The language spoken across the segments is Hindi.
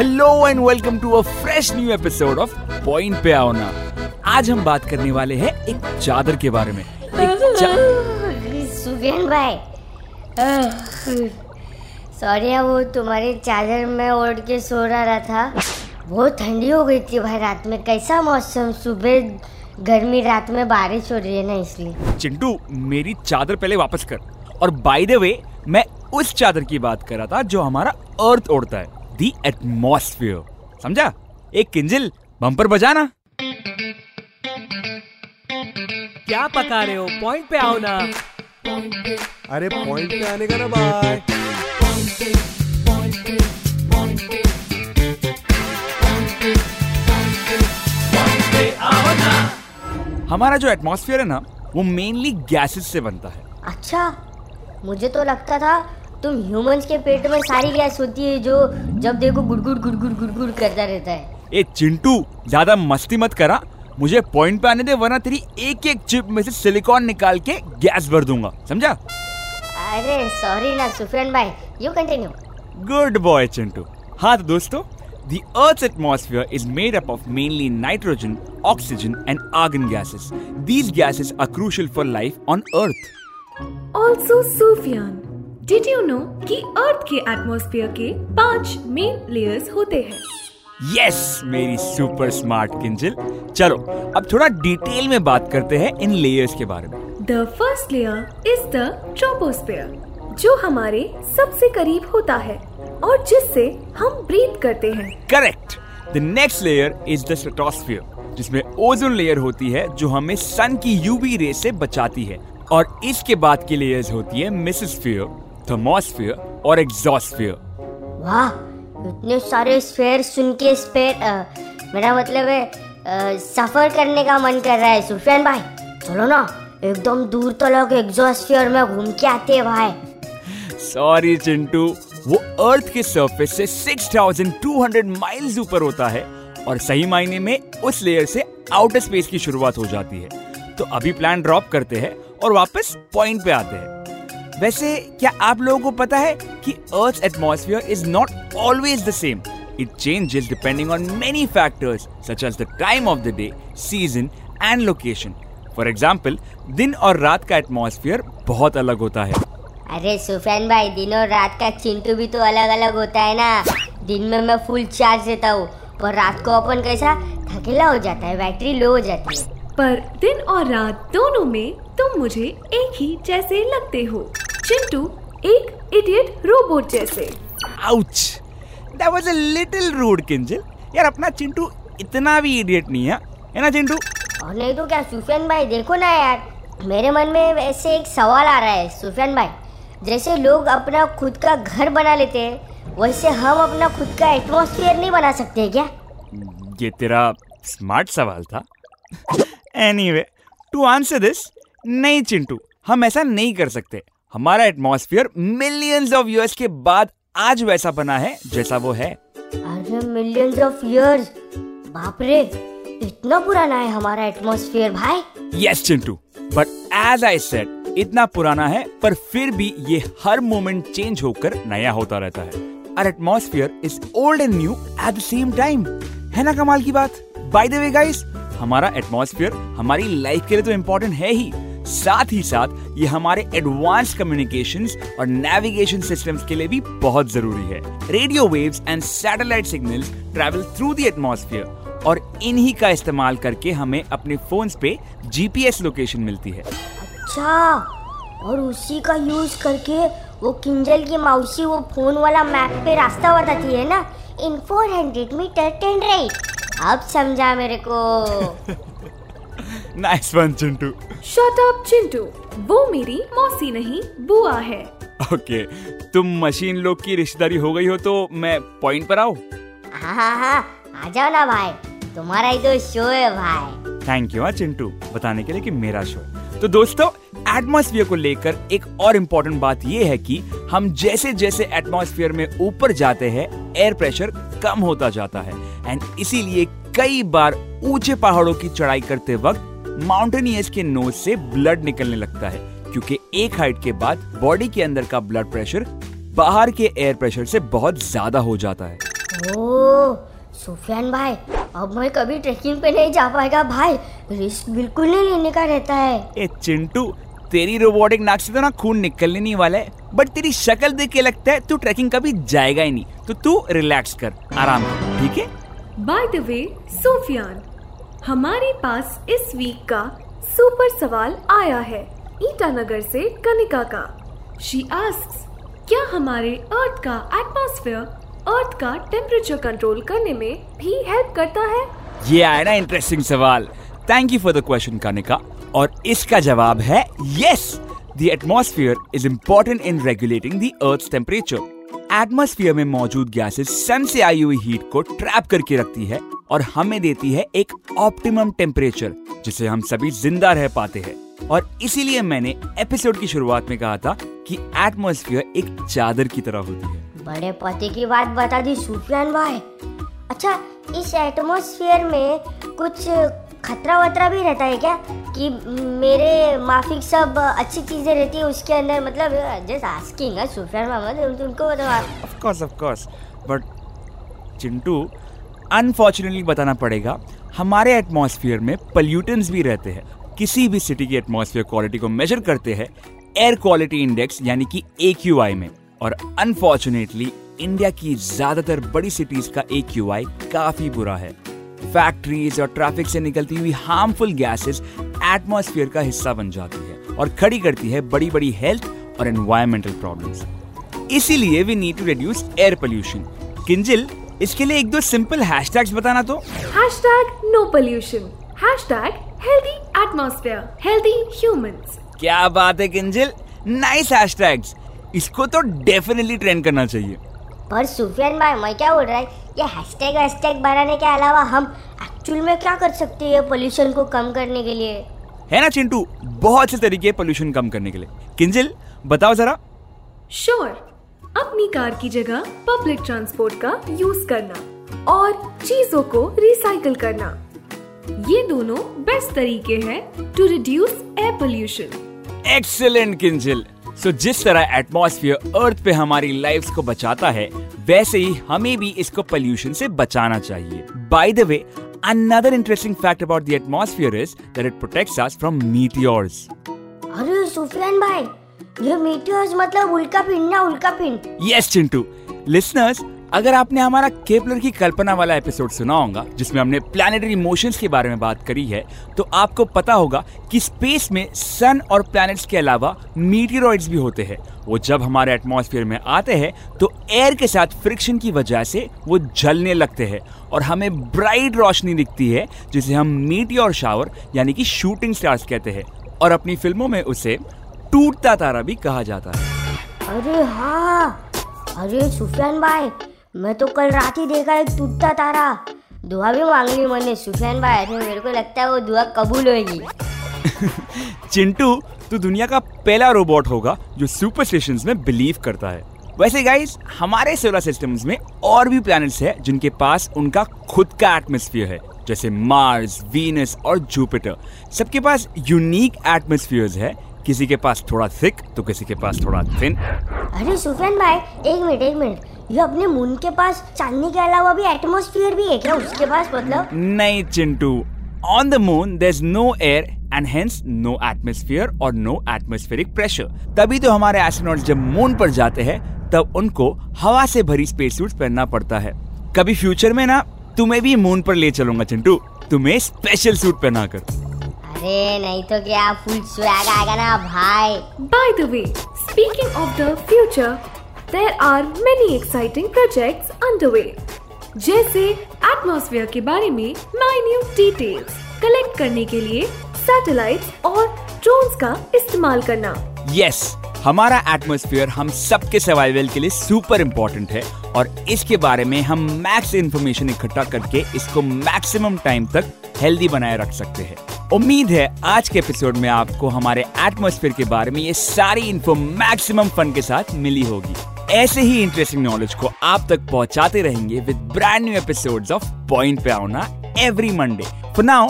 Hello and welcome to a fresh new episode of point पे आओ ना आज हम बात करने वाले हैं एक चादर के बारे में. सुगेन भाई। सॉरी वो तुम्हारी चादर में ओढ़ के सो रहा था। बहुत ठंडी हो गई थी भाई रात में। कैसा मौसम? सुबह गर्मी रात में बारिश हो रही है ना इसलिए। चिंटू मेरी चादर पहले वापस कर। और बाय द वे मैं उस चादर की बात कर रहा था जो हमारा अर्थ ओढ़ता है। दी एटमोस्फियर समझा? एक किंजिल बम्पर बजाना। क्या पका रहे हो? पॉइंट पे आओ ना। अरे पॉइंट पे आने का ना बाय हमारा जो एटमॉस्फेयर है ना वो मेनली गैसेस से बनता है। अच्छा मुझे तो लगता था तुम ह्यूमंस के पेट में सारी गैस होती है जो जब देखो गुड़गुड़ गुड़गुड़ गुड़गुड़ करता रहता है। ए चिंटू ज़्यादा मस्ती मत करा। मुझे पॉइंट पे आने दे वरना तेरी एक एक चिप में से सिलिकॉन निकाल के गैस भर दूँगा। समझा? अरे सॉरी ना सुफियान भाई। You continue good boy Chintu. हाँ तो दोस्तों The Earth's atmosphere is made up of mainly nitrogen, oxygen, and argon gases. These gases are crucial for life on Earth. Also, Sufyan, did you know कि अर्थ के एटमॉस्फेयर के पाँच मेन लेयर्स होते हैं? यस मेरी सुपर स्मार्ट किंजल चलो अब थोड़ा डिटेल में बात करते हैं इन लेयर्स के बारे में. The first layer is the troposphere जो हमारे सबसे करीब होता है और जिससे हम ब्रीथ करते हैं. Correct the next layer is the stratosphere जिसमें ओजोन लेयर होती है जो हमें सन की यूवी रे से बचाती है. और इसके बाद की लेयर्स होती है मिसोस्फियर थर्मोस्फियर और एग्जॉस्फियर वाह इतने सारे स्फेयर सुन के स्पेयर मेरा मतलब है आ, सफ़र करने का मन कर रहा है सुफियान भाई। चलो ना एकदम दूर तक एग्जॉस्फियर में घूम के आते हैं भाई। सॉरी चिंटू। वो अर्थ के सरफेस से 6200 माइल्स ऊपर होता है और सही मायने में उस लेयर से आउटर स्पेस की शुरुआत हो जाती है। तो अभी प्लान ड्रॉप करते हैं और वापस पॉइंट पे आते हैं। वैसे क्या आप लोगों को पता है कि earth atmosphere is not always the same it changes depending on many factors such as the time of the day season and location for example दिन और रात का एटमॉस्फेयर बहुत अलग होता है। अरे सुफैन भाई दिन और रात का चिंटू भी तो अलग अलग होता है ना। दिन में मैं फुल चार्ज देता हूँ पर रात को अपन कैसा थकेला हो जाता है बैटरी लो हो जाती है। पर दिन और रात दोनों में तुम मुझे एक ही जैसे लगते हो। चिंटू एक इडियट रोबोट जैसे। Ouch that was a little rude Kinjal यार अपना चिंटू इतना भी इडियट नहीं है। है ना चिंटू? और नहीं तो क्या सुफियान भाई? देखो ना यार। मेरे मन में वैसे एक सवाल आ रहा है सुफियान भाई। जैसे लोग अपना खुद का घर बना लेते हैं वैसे हम अपना खुद का एटमोसफियर नहीं बना सकते क्या? ये तेरा स्मार्ट सवाल था। एनीवे टू आंसर दिस नहीं चिंटू हम ऐसा नहीं कर सकते। हमारा एटमॉस्फेयर मिलियंस ऑफ़ इयर्स के बाद आज वैसा बना है जैसा वो है। अरे मिलियंस ऑफ़ इयर्स बाप रे इतना पुराना है हमारा एटमॉस्फेयर भाई। Yes Chintu. But as I said इतना पुराना है पर फिर भी ये हर मोमेंट चेंज होकर नया होता रहता है। और atmosphere is old and new at the same time है ना कमाल की बात? बाय द वे गाइस हमारा एटमॉस्फेयर हमारी लाइफ के लिए तो इम्पोर्टेंट है ही। साथ ही साथ ये हमारे एडवांस कम्युनिकेशन और नेविगेशन सिस्टम्स के लिए भी बहुत ज़रूरी है। Radio waves and satellite signals travel through the atmosphere और इन्हीं का इस्तेमाल करके हमें अपने फोन्स पे जीपीएस लोकेशन मिलती है। अच्छा और उसी का यूज़ करके वो किंजल की मौसी वो फ़ोन वाला मैप पे रास्ता बताती है ना? इन 400 मीटर टेन राइट अब समझा मेरे को। Nice one Chintu shut up Chintu वो मेरी मौसी नहीं बुआ है। ओके okay, तुम मशीन लोग की रिश्तेदारी हो गई हो तो मैं पॉइंट पर आओ हाँ हाँ हाँ आ जाओ ना भाई। तुम्हारा ही तो शो है भाई। थैंक यू हाँ चिंटू बताने के लिए कि मेरा शो तो दोस्तों एटमॉस्फेयर को लेकर एक और इम्पोर्टेंट बात यह है कि हम जैसे जैसे एटमॉस्फेयर में ऊपर जाते हैं एयर प्रेशर कम होता जाता है। एंड इसीलिए कई बार ऊँचे पहाड़ों की चढ़ाई करते वक्त माउंटेनियर्स के नोज़ से ब्लड निकलने लगता है क्योंकि एक हाइट के बाद बॉडी के अंदर का ब्लड प्रेशर बाहर के एयर प्रेशर से बहुत ज़्यादा हो जाता है। ओ सुफियान भाई अब मैं कभी ट्रेकिंग पे नहीं जा पाएगा भाई। रिस्क बिल्कुल नहीं लेने का रहता है। ए चिंटू तेरी रोबोटिक नाक से तो ना खून निकलने नहीं वाला है बट तेरी शक्ल देख के लगता है तू ट्रैकिंग कभी जाएगा ही नहीं। तो तू रिलैक्स कर आराम कर ठीक है? बाय द वे सोफियान हमारे पास इस वीक का सुपर सवाल आया है, ईटानगर से कनिका का। शी आस्क्स क्या हमारे अर्थ का एटमॉस्फेयर अर्थ का टेम्परेचर कंट्रोल करने में भी हेल्प करता है? ये आया ना इंटरेस्टिंग सवाल। Thank you for the question Kanika. और इसका जवाब है yes the atmosphere is important in regulating the earth temperature atmosphere में मौजूद गैसेस सन से आई हुई हीट को ट्रैप करके रखती है और हमें देती है एक ऑप्टिमम टेम्परेचर जिसे हम सभी ज़िंदा रह पाते हैं। और इसीलिए मैंने एपिसोड की शुरुआत में कहा था कि एटमोस्फियर एक चादर की तरह होती है। बड़े पते की बात बता दी सुफियान भाई अच्छा इस एटमॉस्फेयर में कुछ खतरा वतरा भी रहता है क्या? कि मेरे माफिक सब अच्छी चीज़ें रहती है उसके अंदर मतलब जस्ट आस्किंग है, सुफियान तुमको मतलब of course of course but Chintu unfortunately बताना पड़ेगा, हमारे एटमॉस्फेयर में पोल्यूटेंट्स भी रहते हैं। किसी भी सिटी की एटमॉस्फेयर क्वालिटी को मेजर करते हैं एयर क्वालिटी इंडेक्स यानी कि ए में। और अनफॉर्चुनेटली इंडिया की ज़्यादातर बड़ी सिटीज़ का AQI काफ़ी बुरा है। फैक्ट्रीज और ट्रैफ़िक से निकलती हुई हार्मफुल गैसेस एटमॉस्फेयर का हिस्सा बन जाती है और खड़ी करती है बड़ी बड़ी हेल्थ और एनवायरमेंटल प्रॉब्लम्स इसीलिए we need to reduce air pollution Kinjal इसके लिए एक दो सिंपल हैशटैग्स बताना तो। Hashtag no pollution hashtag healthy atmosphere healthy humans क्या बात है किंजिल? नाइस हैशटैग्स इसको तो डेफिनेटली ट्रेंड करना चाहिए। पर सुफियान भाई मैं क्या बोल रहा है? ये हैशटैग हैशटैग बनाने के अलावा हम एक्चुअल में क्या कर सकते हैं पोल्यूशन को कम करने के लिए? है ना चिंटू? बहुत से तरीके पोल्यूशन कम करने के लिए। किंजल बताओ जरा। श्योर अपनी कार की जगह पब्लिक ट्रांसपोर्ट का यूज़ करना और चीज़ों को रिसाइकल करना। ये दोनों बेस्ट तरीके हैं to reduce air pollution excellent Kinjal. So जिस तरह एटमॉस्फेयर अर्थ पे हमारी लाइफ को बचाता है वैसे ही हमें भी इसको पोल्यूशन से बचाना चाहिए। By the way another interesting fact about the atmosphere is that it protects us from meteors. अरे सुफियान भाई ये मीटियोर्स मतलब उल्का पिंड ना उल्का पिंड यस चिंटू। लिसनर्स अगर आपने हमारा केपलर की कल्पना वाला एपिसोड सुना होगा, जिसमें हमने प्लानिटरी मोशंस के बारे में बात करी है तो आपको पता होगा कि स्पेस में सन और प्लैनेट्स के अलावा मीटियोरॉइड्स भी होते हैं। वो जब हमारे एटमॉस्फेयर में आते हैं तो एयर के साथ फ्रिक्शन की वजह से वो जलने लगते हैं और हमें ब्राइट रोशनी दिखती है, जिसे हम मीटियोर शावर यानी कि शूटिंग स्टार्स कहते हैं। और अपनी फ़िल्मों में उसे टूटता तारा भी कहा जाता है। अरे हाँ! अरे सुफियान भाई मैं तो कल रात ही देखा एक टूटता तारा। दुआ भी मांग ली मैंने सुफियान भाई अरे मेरे को लगता है वो दुआ कबूल होगी चिंटू तू दुनिया का पहला रोबोट होगा जो सुपर में बिलीव करता है। वैसे गाइस हमारे सोलर सिस्टम्स में और भी प्लैनेट्स हैं जिनके पास उनका खुद का एटमॉस्फेयर है जैसे मार्स वीनस और जुपिटर सबके पास यूनिक एटमॉस्फेयर्स है। किसी के पास थोड़ा थिक तो किसी के पास थोड़ा थिन अरे सुफियान भाई एक मिनट एक मिनट। ये अपने मून के पास चांदनी के अलावा भी एटमॉस्फेयर भी है क्या? उसके पास मतलब? नहीं Chintu. On the moon there is no air and hence no atmosphere और नो एटमोस्फेरिक प्रेशर तभी तो हमारे एस्ट्रोनॉट्स जब मून पर जाते हैं तब उनको हवा से भरी स्पेस सूट पहनना पड़ता है। कभी फ्यूचर में ना तुम्हें भी मून पर ले चलूँगा चिंटू। तुम्हें स्पेशल सूट पहना कर अरे नहीं तो क्या फुल स्वैग आएगा ना भाई। By the way, speaking of the future, there are many exciting projects underway. जैसे एटमॉस्फेयर के बारे में माइन्यूट डिटेल्स कलेक्ट करने के लिए सैटेलाइट और ड्रोन्स का इस्तेमाल करना। यस yes, हमारा एटमॉस्फेयर हम सबके सर्वाइवल के लिए सुपर इम्पोर्टेंट है और इसके बारे में हम मैक्स इंफॉर्मेशन इकट्ठा करके इसको मैक्सिमम टाइम तक हेल्दी बनाए रख सकते हैं। उम्मीद है आज के एपिसोड में आपको हमारे एटमॉस्फेयर के बारे में ये सारी इन्फो मैक्सिमम फन के साथ मिली होगी। ऐसे ही इंटरेस्टिंग नॉलेज को आप तक पहुंचाते रहेंगे with brand new episodes of point पे आओ every Monday for now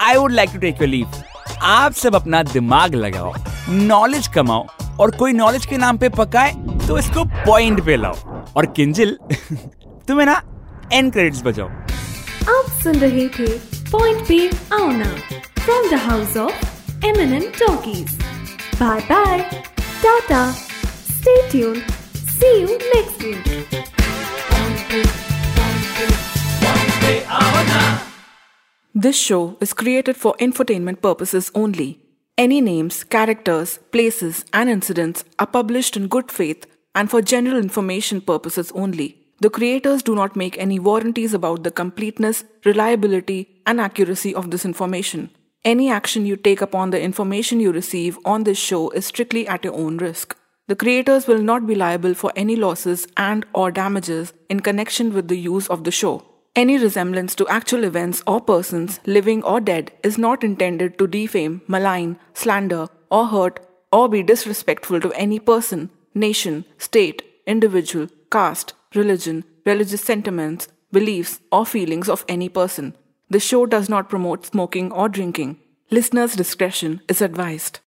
I would like to take your leave आप सब अपना दिमाग लगाओ नॉलेज कमाओ और कोई नॉलेज के नाम पे पकाए तो इसको पॉइंट पे लाओ। और किंजिल, तुम्हें ना एंड क्रेडिट्स बजाओ। आप सुन रहे थे पॉइंट पे आओ ना from the house of M N N talkies bye bye tata stay tune See you next week. This show is created for infotainment purposes only. Any names, characters, places, and incidents are published in good faith and for general information purposes only. The creators do not make any warranties about the completeness, reliability, and accuracy of this information. Any action you take upon the information you receive on this show is strictly at your own risk. The creators will not be liable for any losses and or damages in connection with the use of the show. Any resemblance to actual events or persons, living or dead, is not intended to defame, malign, slander, or hurt or be disrespectful to any person, nation, state, individual, caste, religion, religious sentiments, beliefs, or feelings of any person. The show does not promote smoking or drinking. Listeners' discretion is advised.